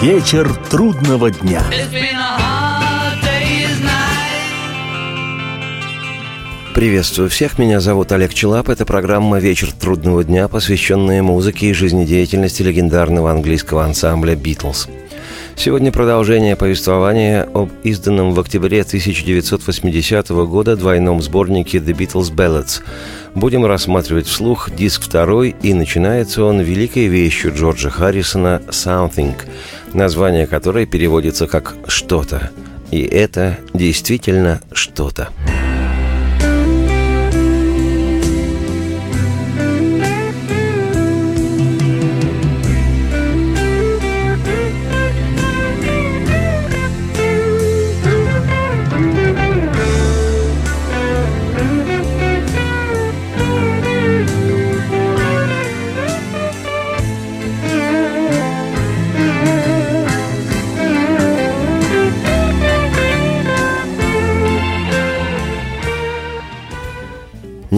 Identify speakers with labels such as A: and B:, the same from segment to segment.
A: Вечер трудного дня.
B: Приветствую всех, меня зовут Олег Челап. Это программа «Вечер трудного дня», посвященная музыке и жизнедеятельности легендарного английского ансамбля «Битлз». Сегодня продолжение повествования об изданном в октябре 1980 года двойном сборнике «The Beatles Ballads». Будем рассматривать вслух диск второй, и начинается он великой вещью Джорджа Харрисона «Something», название которой переводится как «что-то». И это действительно что-то.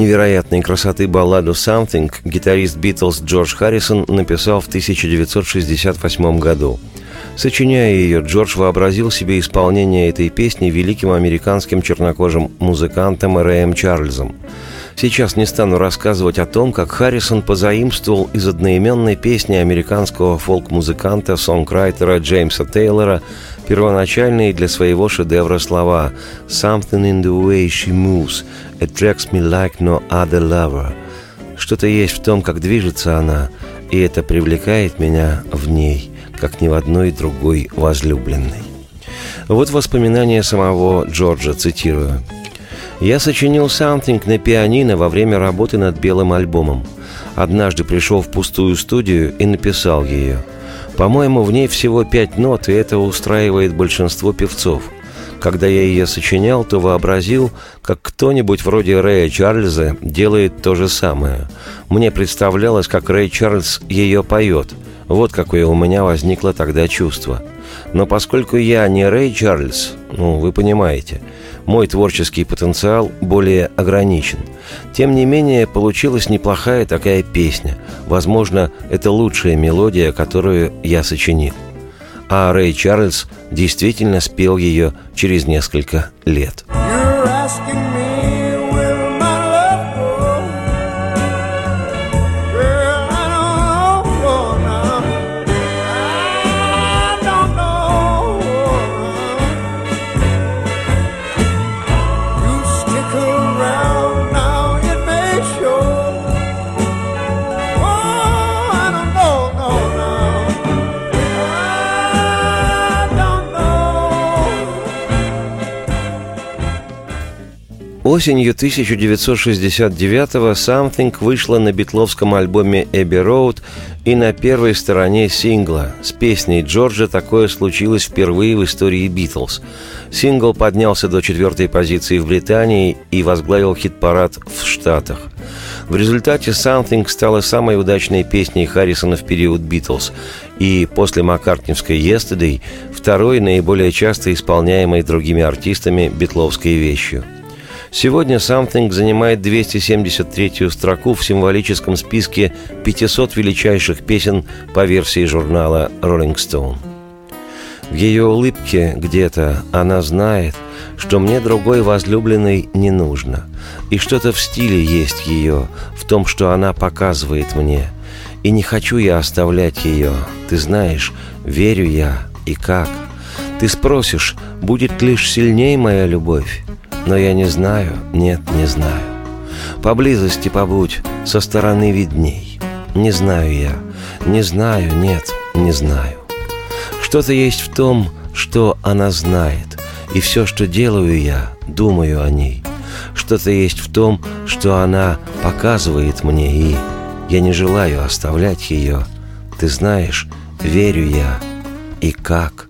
B: Невероятной красоты балладу «Something» гитарист Битлз Джордж Харрисон написал в 1968 году. Сочиняя ее, Джордж вообразил себе исполнение этой песни великим американским чернокожим музыкантом Рэем Чарльзом. Сейчас не стану рассказывать о том, как Харрисон позаимствовал из одноименной песни американского фолк-музыканта, сонграйтера Джеймса Тейлора первоначальные для своего шедевра слова «Something in the way she moves attracts me like no other lover». Что-то есть в том, как движется она, и это привлекает меня в ней, как ни в одной другой возлюбленной. Вот воспоминания самого Джорджа, цитирую. «Я сочинил «Something» на пианино во время работы над белым альбомом. Однажды пришел в пустую студию и написал ее – по-моему, в ней всего пять нот, и это устраивает большинство певцов. Когда я ее сочинял, то вообразил, как кто-нибудь вроде Рэя Чарльза делает то же самое. Мне представлялось, как Рэй Чарльз ее поет. Вот какое у меня возникло тогда чувство. Но поскольку я не Рэй Чарльз, ну, вы понимаете – мой творческий потенциал более ограничен. Тем не менее, получилась неплохая такая песня. Возможно, это лучшая мелодия, которую я сочинил. А Рэй Чарльз действительно спел ее через несколько лет. Осенью 1969-го «Something» вышла на битловском альбоме «Эбби Роуд» и на первой стороне сингла. С песней Джорджа такое случилось впервые в истории «Битлз». Сингл поднялся до четвертой позиции в Британии и возглавил хит-парад в Штатах. В результате «Something» стала самой удачной песней Харрисона в период «Битлз» и после маккартневской «Yesterday» второй наиболее часто исполняемой другими артистами битловской вещью – Сегодня «Something» занимает 273-ю строку в символическом списке 500 величайших песен по версии журнала «Rolling Stone». В ее улыбке где-то она знает, что мне другой возлюбленной не нужно. И что-то в стиле есть ее, в том, что она показывает мне. И не хочу я оставлять ее. Ты знаешь, верю я и как. Ты спросишь, будет лишь сильней моя любовь. Но я не знаю, нет, не знаю. Поблизости побудь, со стороны видней. Не знаю я, не знаю, нет, не знаю. Что-то есть в том, что она знает, и все, что делаю я, думаю о ней. Что-то есть в том, что она показывает мне, и я не желаю оставлять ее. Ты знаешь, верю я, и как –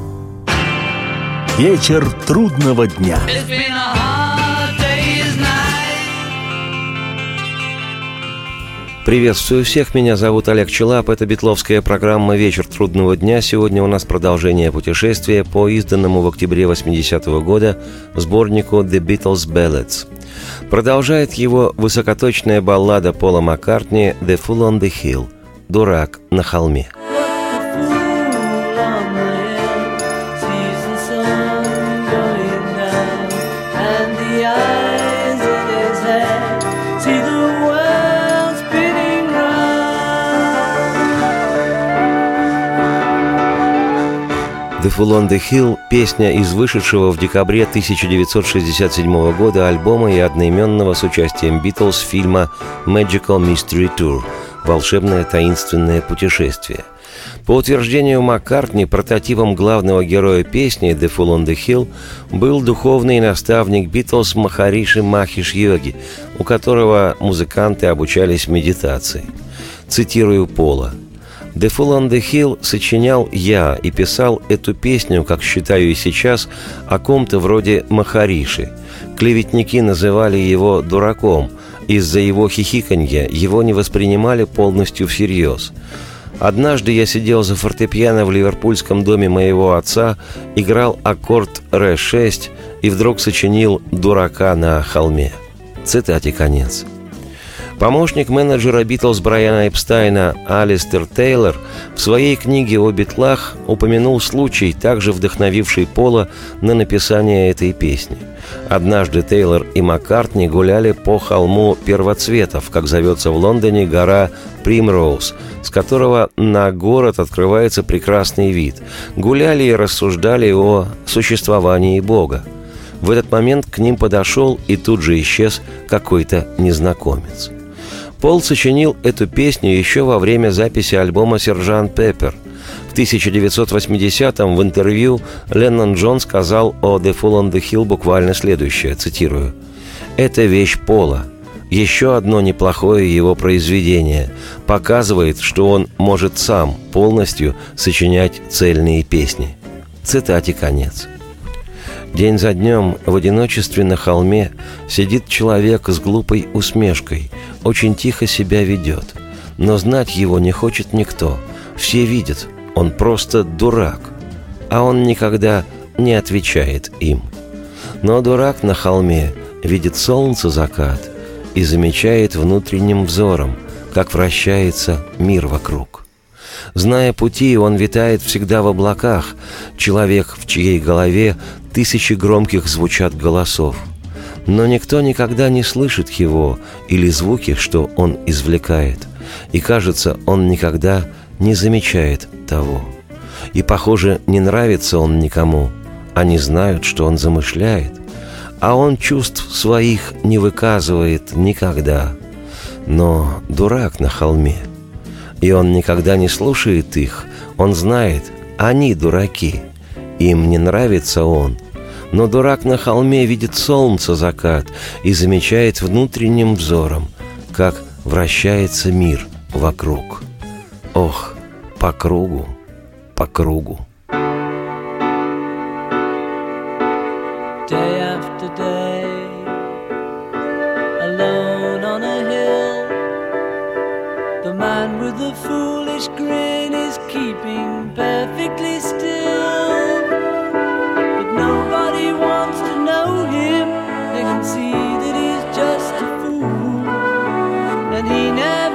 A: Вечер трудного дня.
B: Приветствую всех, меня зовут Олег Челап, это битловская программа «Вечер трудного дня». Сегодня у нас продолжение путешествия по изданному в октябре 80-го года сборнику «The Beatles Ballads». Продолжает его высокоточная баллада Пола Маккартни «The Fool on the Hill» – «Дурак на холме». – «The Fool on the Hill» – песня из вышедшего в декабре 1967 года альбома и одноименного с участием Битлз фильма «Magical Mystery Tour» – «Волшебное таинственное путешествие». По утверждению Маккартни, прототипом главного героя песни «The Fool on the Hill» был духовный наставник Битлз Махариши Махиш Йоги, у которого музыканты обучались медитации. Цитирую Пола – «The Fool on the Hill» сочинял я и писал эту песню, как считаю и сейчас, о ком-то вроде Махариши. Клеветники называли его «дураком», из-за его хихиканья его не воспринимали полностью всерьез. Однажды я сидел за фортепиано в ливерпульском доме моего отца, играл аккорд ре-6 и вдруг сочинил «дурака на холме». Цитате конец. Помощник менеджера Битлз Брайана Эпстайна Алистер Тейлор в своей книге о битлах упомянул случай, также вдохновивший Пола на написание этой песни. Однажды Тейлор и Маккартни гуляли по холму первоцветов, как зовется в Лондоне гора Примроуз, с которого на город открывается прекрасный вид. Гуляли и рассуждали о существовании Бога. В этот момент к ним подошел и тут же исчез какой-то незнакомец. Пол сочинил эту песню еще во время записи альбома «Сержант Пеппер». В 1980-м в интервью Леннон Джон сказал о «The Fool on the Hill» буквально следующее, цитирую. «Это вещь Пола. Еще одно неплохое его произведение. Показывает, что он может сам полностью сочинять цельные песни». Цитате конец. День за днем в одиночестве на холме сидит человек с глупой усмешкой, очень тихо себя ведет. Но знать его не хочет никто. Все видят, он просто дурак. А он никогда не отвечает им. Но дурак на холме видит солнце закат и замечает внутренним взором, как вращается мир вокруг. Зная пути, он витает всегда в облаках, человек, в чьей голове тысячи громких звучат голосов. Но никто никогда не слышит его или звуки, что он извлекает. И кажется, он никогда не замечает того. И, похоже, не нравится он никому. Они знают, что он замышляет. А он чувств своих не выказывает никогда. Но дурак на холме. И он никогда не слушает их. Он знает, они дураки. Им не нравится он – но дурак на холме видит солнце закат и замечает внутренним взором, как вращается мир вокруг. Ох, по кругу, по кругу. Day after day, alone on a hill, the man with the foolish grin is keeping perfectly still. Nobody wants to know him. They can see that he's just a fool. And he never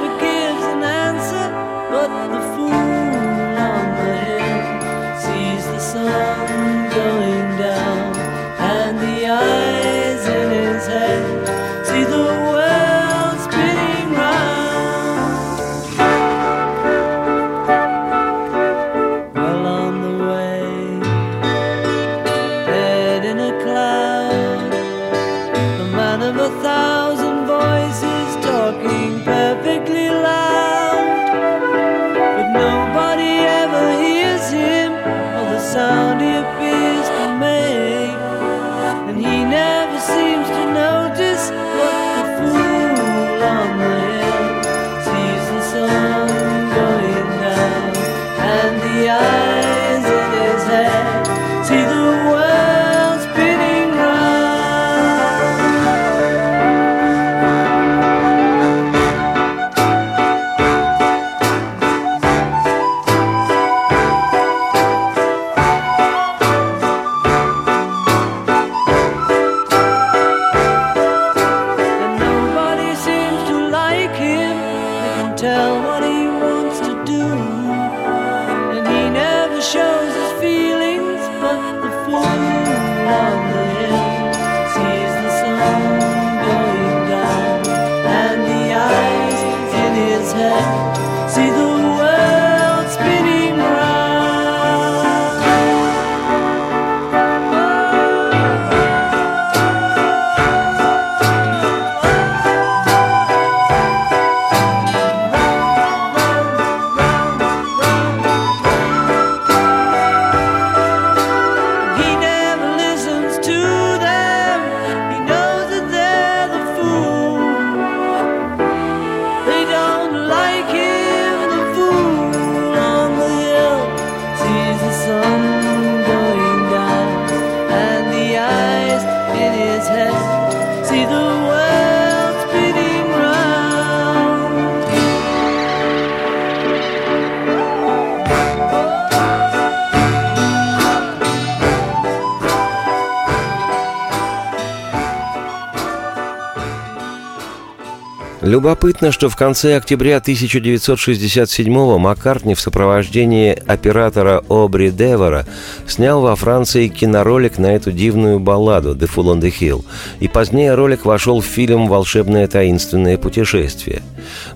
B: Любопытно, что в конце октября 1967-го Маккартни в сопровождении оператора Обри Девора снял во Франции киноролик на эту дивную балладу «The Fool on the Hill», и позднее ролик вошел в фильм «Волшебное таинственное путешествие».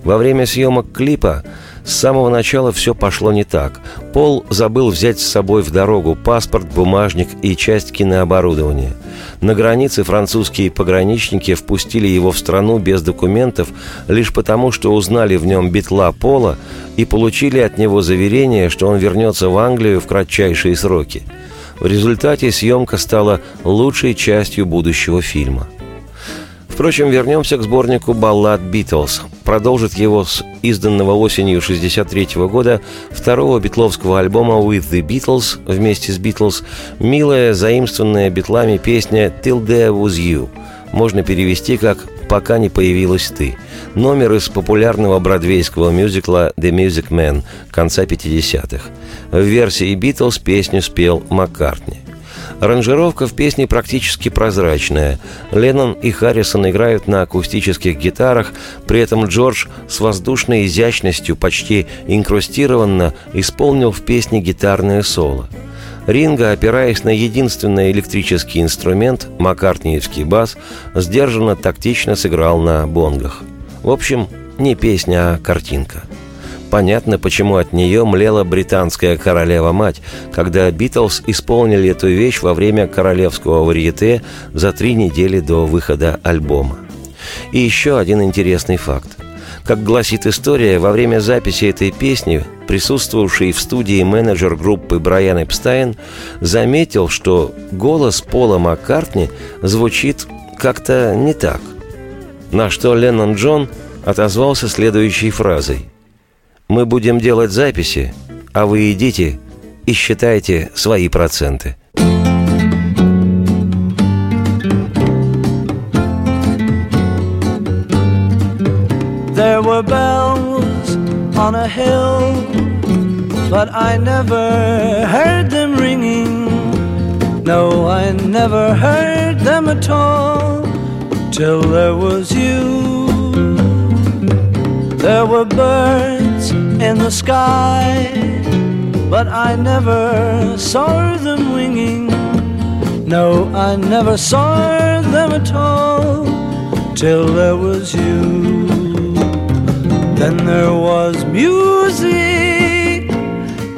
B: Во время съемок клипа с самого начала все пошло не так. Пол забыл взять с собой в дорогу паспорт, бумажник и часть кинооборудования. На границе французские пограничники впустили его в страну без документов лишь потому, что узнали в нем битла Пола и получили от него заверение, что он вернется в Англию в кратчайшие сроки. В результате съемка стала лучшей частью будущего фильма. Впрочем, вернемся к сборнику баллад «Битлз». Продолжит его с изданного осенью 63 года второго битловского альбома «With the Beatles» вместе с «Битлз» милая, заимствованная битлами песня «Till There Was You». Можно перевести как «Пока не появилась ты». Номер из популярного бродвейского мюзикла «The Music Man» конца 50-х. В версии «Битлз» песню спел Маккартни – Аранжировка в песне практически прозрачная. Леннон и Харрисон играют на акустических гитарах, при этом Джордж с воздушной изящностью, почти инкрустированно, исполнил в песне гитарное соло. Ринга, опираясь на единственный электрический инструмент, маккартниевский бас, сдержанно тактично сыграл на бонгах. В общем, не песня, а картинка – Понятно, почему от нее млела британская королева-мать, когда Битлз исполнили эту вещь во время королевского варьете за три недели до выхода альбома. И еще один интересный факт. Как гласит история, во время записи этой песни присутствовавший в студии менеджер группы Брайан Эпстайн заметил, что голос Пола Маккартни звучит как-то не так. На что Леннон Джон отозвался следующей фразой – мы будем делать записи, а вы идите и считайте свои проценты.
C: There were bells on a hill, but I never heard them ringing. No, I never heard them at all till there was you. There were birds in the sky, but I never saw them winging. No, I never saw them at all till there was you. Then there was music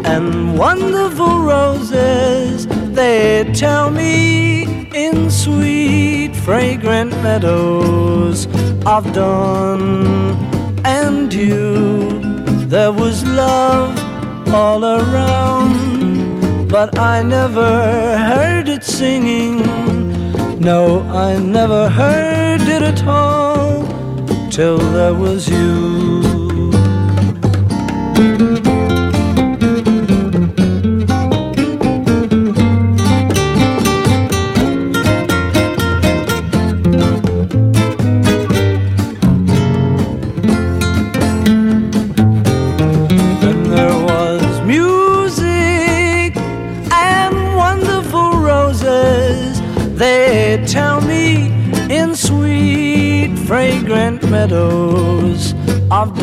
C: and wonderful roses. They tell me in sweet, fragrant meadows of dawn and dew. There was love all around, but I never heard it singing. No, I never heard it at all till there was you.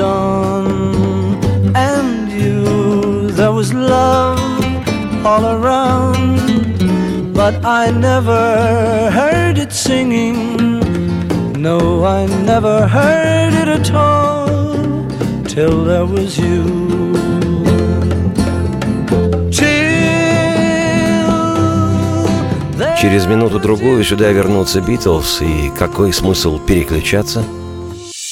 C: dawn and you. There was love
D: all around, but I never heard it singing. No, I never heard it at all till there was you.
B: Через минуту-другую сюда вернутся Битлз, и какой смысл переключаться –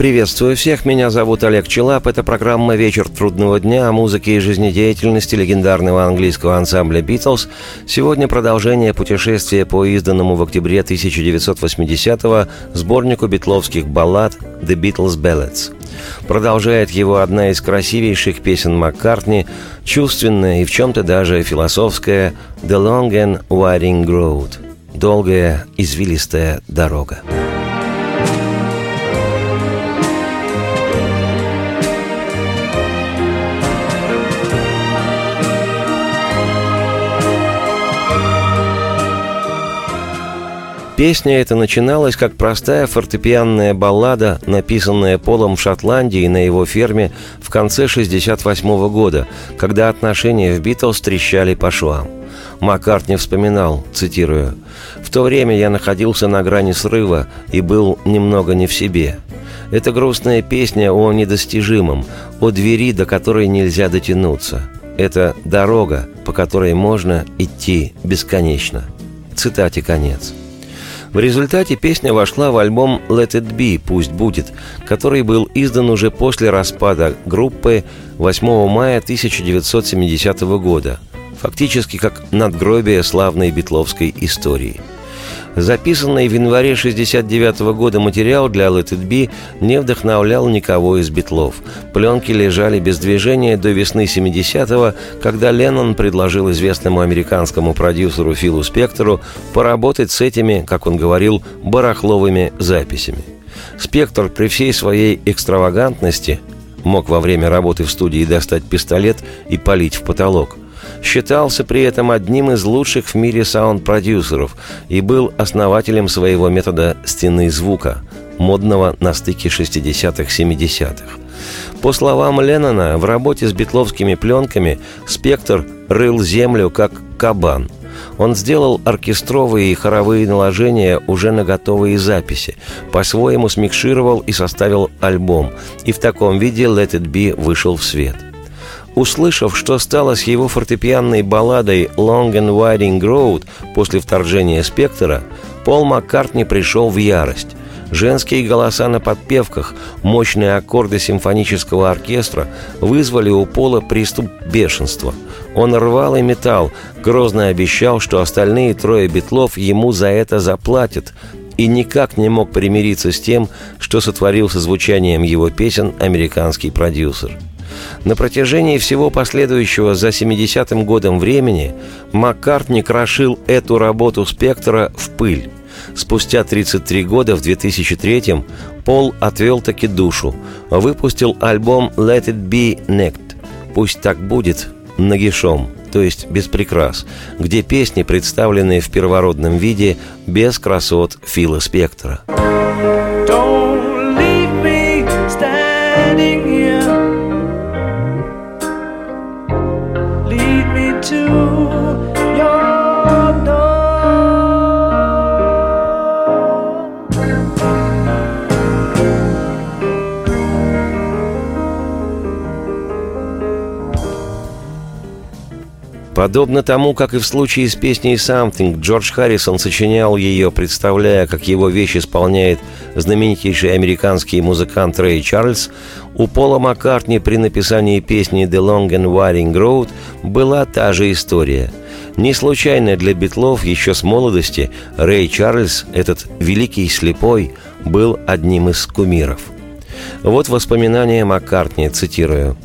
B: Приветствую всех, меня зовут Олег Челап. Это программа «Вечер трудного дня» о музыке и жизнедеятельности легендарного английского ансамбля «Битлз». Сегодня продолжение путешествия по изданному в октябре 1980-го сборнику битловских баллад «The Beatles Ballads». Продолжает его одна из красивейших песен Маккартни, чувственная и в чем-то даже философская «The Long and Winding Road» – «Долгая извилистая дорога». Песня эта начиналась как простая фортепианная баллада, написанная Полом в Шотландии на его ферме в конце 68 года, когда отношения в Битлз трещали по швам. Маккартни вспоминал, цитирую, «В то время я находился на грани срыва и был немного не в себе. Это грустная песня о недостижимом, о двери, до которой нельзя дотянуться. Это дорога, по которой можно идти бесконечно». Цитате конец. В результате песня вошла в альбом «Let It Be» «Пусть будет», который был издан уже после распада группы 8 мая 1970 года, фактически как надгробие славной битловской истории. Записанный в январе 1969 года материал для Let It Be не вдохновлял никого из битлов. Пленки лежали без движения до весны 70-го, когда Леннон предложил известному американскому продюсеру Филу Спектору поработать с этими, как он говорил, барахловыми записями. Спектр при всей своей экстравагантности мог во время работы в студии достать пистолет и палить в потолок – считался при этом одним из лучших в мире саунд-продюсеров и был основателем своего метода стены звука, модного на стыке 60-х-70-х. По словам Леннона, в работе с битловскими пленками «Спектр» рыл землю как кабан – он сделал оркестровые и хоровые наложения уже на готовые записи, по-своему смикшировал и составил альбом, и в таком виде «Let It Be» вышел в свет – Услышав, что стало с его фортепианной балладой «Long and Winding Road» после вторжения «Спектра», Пол Маккартни пришел в ярость. Женские голоса на подпевках, мощные аккорды симфонического оркестра вызвали у Пола приступ бешенства. Он рвал и металл, грозно обещал, что остальные трое битлов ему за это заплатят, и никак не мог примириться с тем, что сотворил со звучанием его песен американский продюсер – на протяжении всего последующего за 70-м годом времени Маккартни крошил эту работу «Спектра» в пыль. Спустя 33 года, в 2003-м, Пол отвел таки душу, выпустил альбом «Let it be Necked» «Пусть так будет» нагишом, то есть без прикрас, где песни представлены в первородном виде без красот Фила Спектра.
D: Don't leave me standing
B: Подобно тому, как и в случае с песней «Something», Джордж Харрисон сочинял ее, представляя, как его вещь исполняет знаменитейший американский музыкант Рэй Чарльз, у Пола Маккартни при написании песни «The Long and Winding Road» была та же история. Не случайно для Битлов еще с молодости Рэй Чарльз, этот великий слепой, был одним из кумиров – Вот воспоминания Маккартни, цитирую.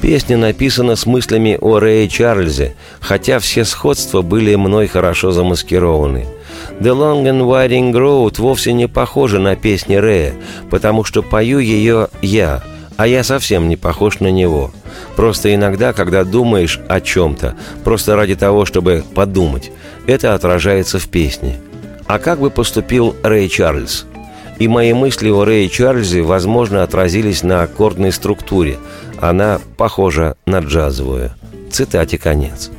B: Песня написана с мыслями о Рэе Чарльзе, хотя все сходства были мной хорошо замаскированы. «The Long and Winding Road» вовсе не похожа на песни Рэя, потому что пою ее я, а я совсем не похож на него. Просто иногда, когда думаешь о чем-то, просто ради того, чтобы подумать, это отражается в песне. А как бы поступил Рэй Чарльз? И мои мысли о Рэе Чарльзе, возможно, отразились на аккордной структуре. Она похожа на джазовую. Цитате конец.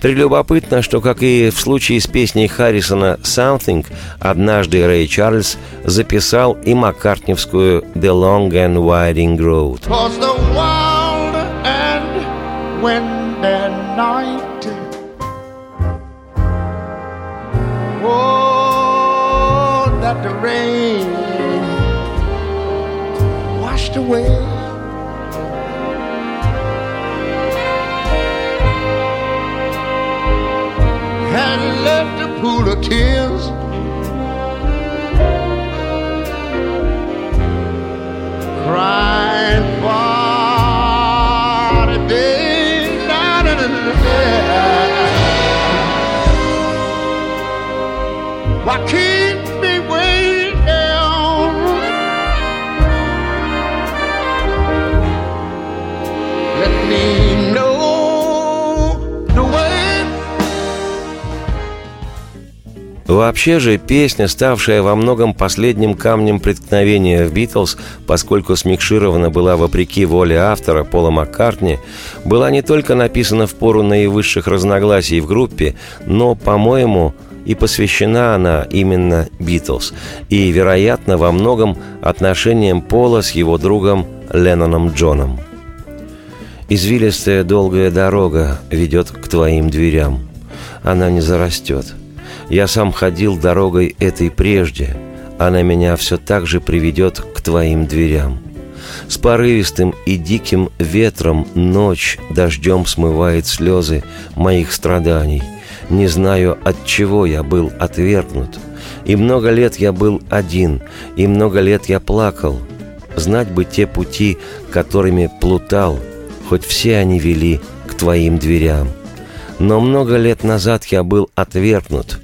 B: Прелюбопытно, что, как и в случае с песней Харрисона «Something», однажды Рэй Чарльз записал и маккартневскую «The Long and Winding Road».
E: Away. And left a pool of tears crying for the day. Na, na, na, na, na.
B: Вообще же, песня, ставшая во многом последним камнем преткновения в «Битлз», поскольку смикширована была вопреки воле автора Пола Маккартни, была не только написана в пору наивысших разногласий в группе, но, по-моему, и посвящена она именно «Битлз», и, вероятно, во многом отношениям Пола с его другом Ленноном Джоном. Извилистая долгая дорога ведет к твоим дверям. Она не зарастет. Я сам ходил дорогой этой прежде. Она меня все так же приведет к твоим дверям. С порывистым и диким ветром ночь дождем смывает слезы моих страданий. Не знаю, от чего я был отвергнут. И много лет я был один, и много лет я плакал. Знать бы те пути, которыми плутал, хоть все они вели к твоим дверям. Но много лет назад я был отвергнут,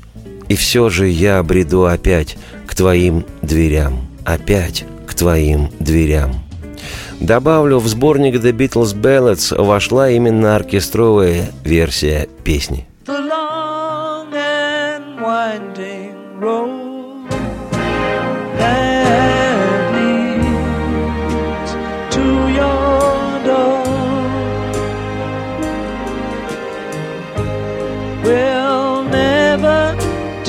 B: и все же я бреду опять к твоим дверям, опять к твоим дверям. Добавлю, в сборник The Beatles Ballads вошла именно оркестровая версия песни.
C: the long and winding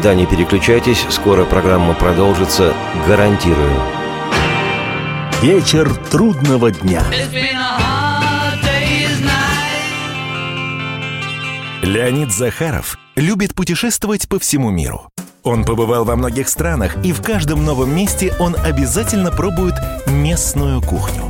B: Никуда не переключайтесь, скоро программа продолжится, гарантирую.
A: Вечер трудного дня.
F: Леонид Захаров любит путешествовать по всему миру. Он побывал во многих странах, и в каждом новом месте он обязательно пробует местную кухню.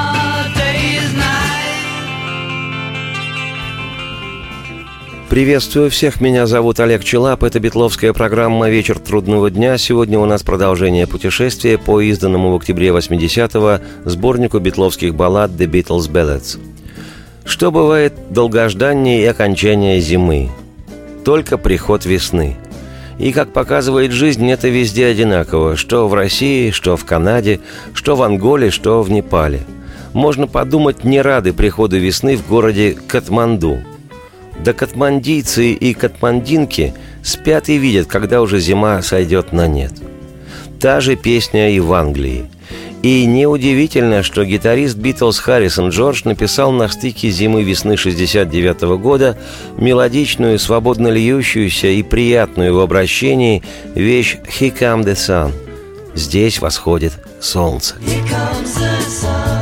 B: Приветствую всех, меня зовут Олег Челап, это битловская программа «Вечер трудного дня». Сегодня у нас продолжение путешествия по изданному в октябре 80-го сборнику битловских баллад «The Beatles Ballads». Что бывает долгожданнее и окончание зимы? Только приход весны. И, как показывает жизнь, это везде одинаково, что в России, что в Канаде, что в Анголе, что в Непале. Можно подумать, не рады приходу весны в городе Катманду – да катмандийцы и катмандинки спят и видят, когда уже зима сойдет на нет. Та же песня и в Англии. И неудивительно, что гитарист Битлз Харрисон Джордж написал на стыке зимы-весны 69 года мелодичную, свободно льющуюся и приятную в обращении вещь «Here come the sun» – «Здесь восходит солнце».
C: Here comes the sun.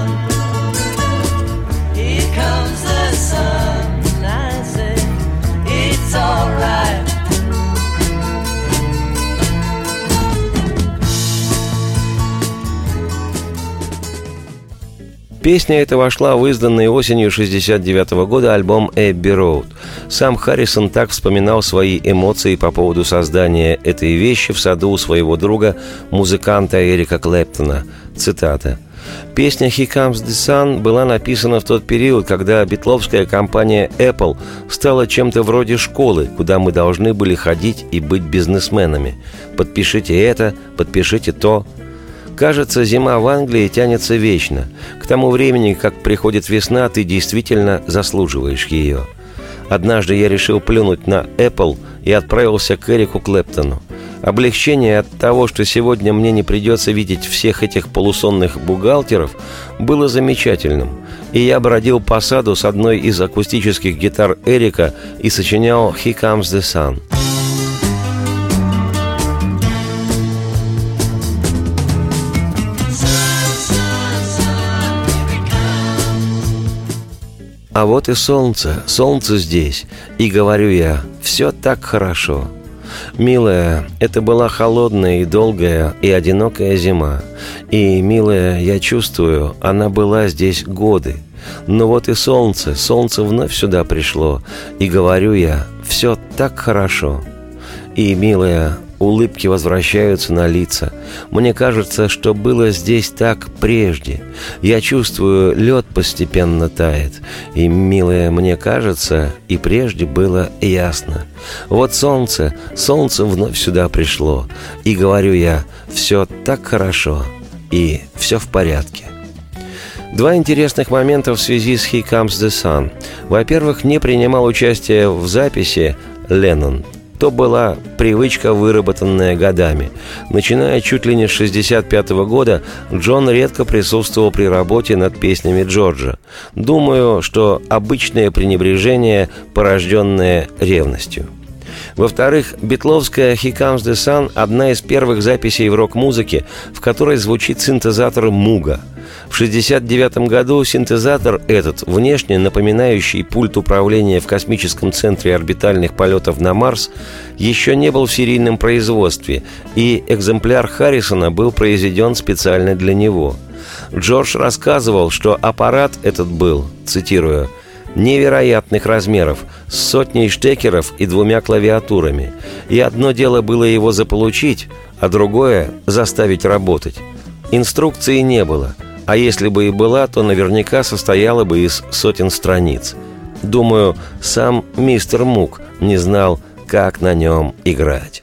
B: Песня эта вошла в изданный осенью 69 года альбом «Эбби Роуд». Сам Харрисон так вспоминал свои эмоции по поводу создания этой вещи в саду у своего друга, музыканта Эрика Клэптона. Цитата. Песня «He Comes the Sun» была написана в тот период, когда битловская компания Apple стала чем-то вроде школы, куда мы должны были ходить и быть бизнесменами. Подпишите это, подпишите то, Кажется, зима в Англии тянется вечно. К тому времени, как приходит весна, ты действительно заслуживаешь ее. Однажды я решил плюнуть на Apple и отправился к Эрику Клэптону. Облегчение от того, что сегодня мне не придется видеть всех этих полусонных бухгалтеров, было замечательным. И я бродил по саду с одной из акустических гитар Эрика и сочинял «He Comes the Sun». А вот и солнце, солнце здесь. И говорю я, все так хорошо. Милая, это была холодная и долгая и одинокая зима. И, милая, я чувствую, она была здесь годы. Но вот и солнце, солнце вновь сюда пришло. И говорю я, все так хорошо. И, милая, улыбки возвращаются на лица. Мне кажется, что было здесь так прежде. Я чувствую, лед постепенно тает. И, милая, мне кажется, и прежде было ясно. Вот солнце, солнце вновь сюда пришло. И говорю я, все так хорошо. И все в порядке. Два интересных момента в связи с «He Comes the Sun». Во-первых, не принимал участие в записи Леннон. То была привычка, выработанная годами. Начиная чуть ли не с 65 года, Джон редко присутствовал при работе над песнями Джорджа. Думаю, что обычное пренебрежение, порожденное ревностью. Во-вторых, битловская «He Comes the Sun» – одна из первых записей в рок-музыке, в которой звучит синтезатор «Муга». В 1969 году синтезатор этот, внешне напоминающий пульт управления в космическом центре орбитальных полетов на Марс, еще не был в серийном производстве, и экземпляр Харрисона был произведен специально для него – Джордж рассказывал, что аппарат этот был, цитирую, невероятных размеров, с сотней штекеров и двумя клавиатурами. И одно дело было его заполучить, а другое – заставить работать. Инструкции не было, а если бы и была, то наверняка состояла бы из сотен страниц. Думаю, сам мистер Мук не знал, как на нем играть.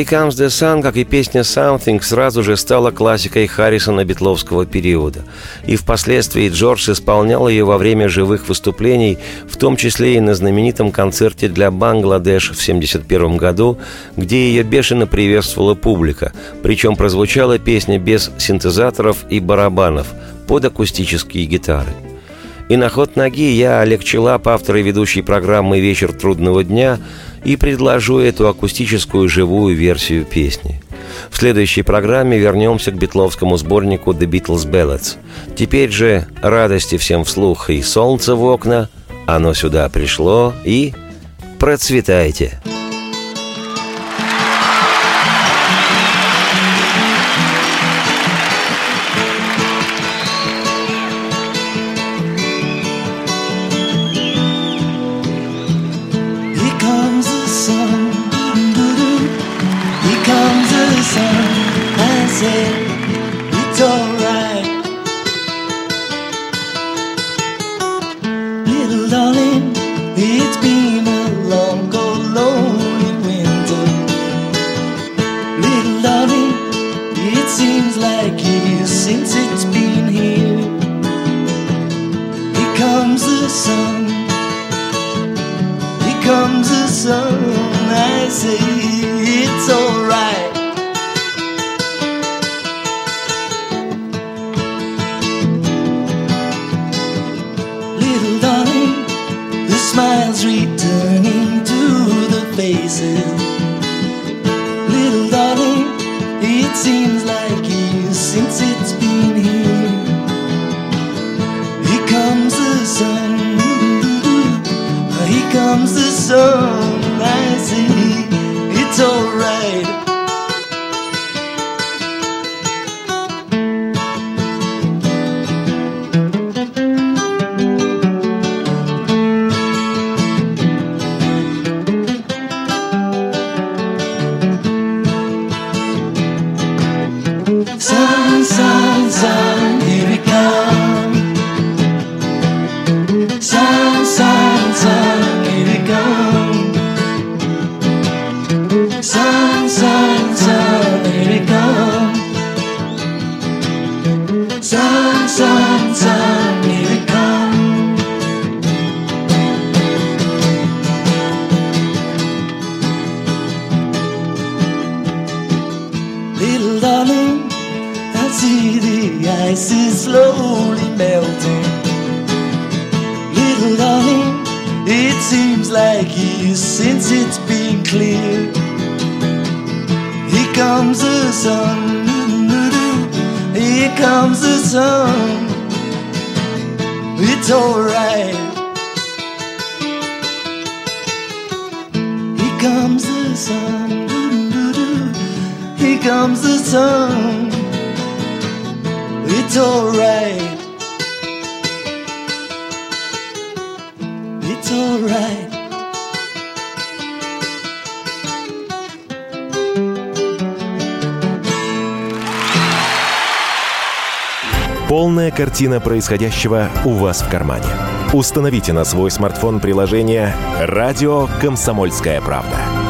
C: «Here Comes the Sun»,
B: как и песня «Something», сразу же стала классикой Харрисона битловского периода. И впоследствии Джордж исполнял ее во время живых выступлений, в том числе и на знаменитом концерте для Бангладеш в 1971 году, где ее бешено приветствовала публика. Причем прозвучала песня без синтезаторов и барабанов, под акустические гитары. И на ход ноги я, Олег Челап, автор и ведущий программы «Вечер трудного дня», и предложу эту акустическую живую версию песни. В следующей программе вернемся к битловскому сборнику «The Beatles Ballads». Теперь же радости всем вслух и солнце в окна, оно сюда пришло и процветайте!
D: Here ice is slowly melting. Little darling, it seems like years since it's been clear. Here comes the sun, here comes the sun. It's alright. Here comes the sun. Here comes the sun. It's alright. It's alright.
F: Полная картина происходящего у вас в кармане. Установите на свой смартфон приложение «Радио Комсомольская правда».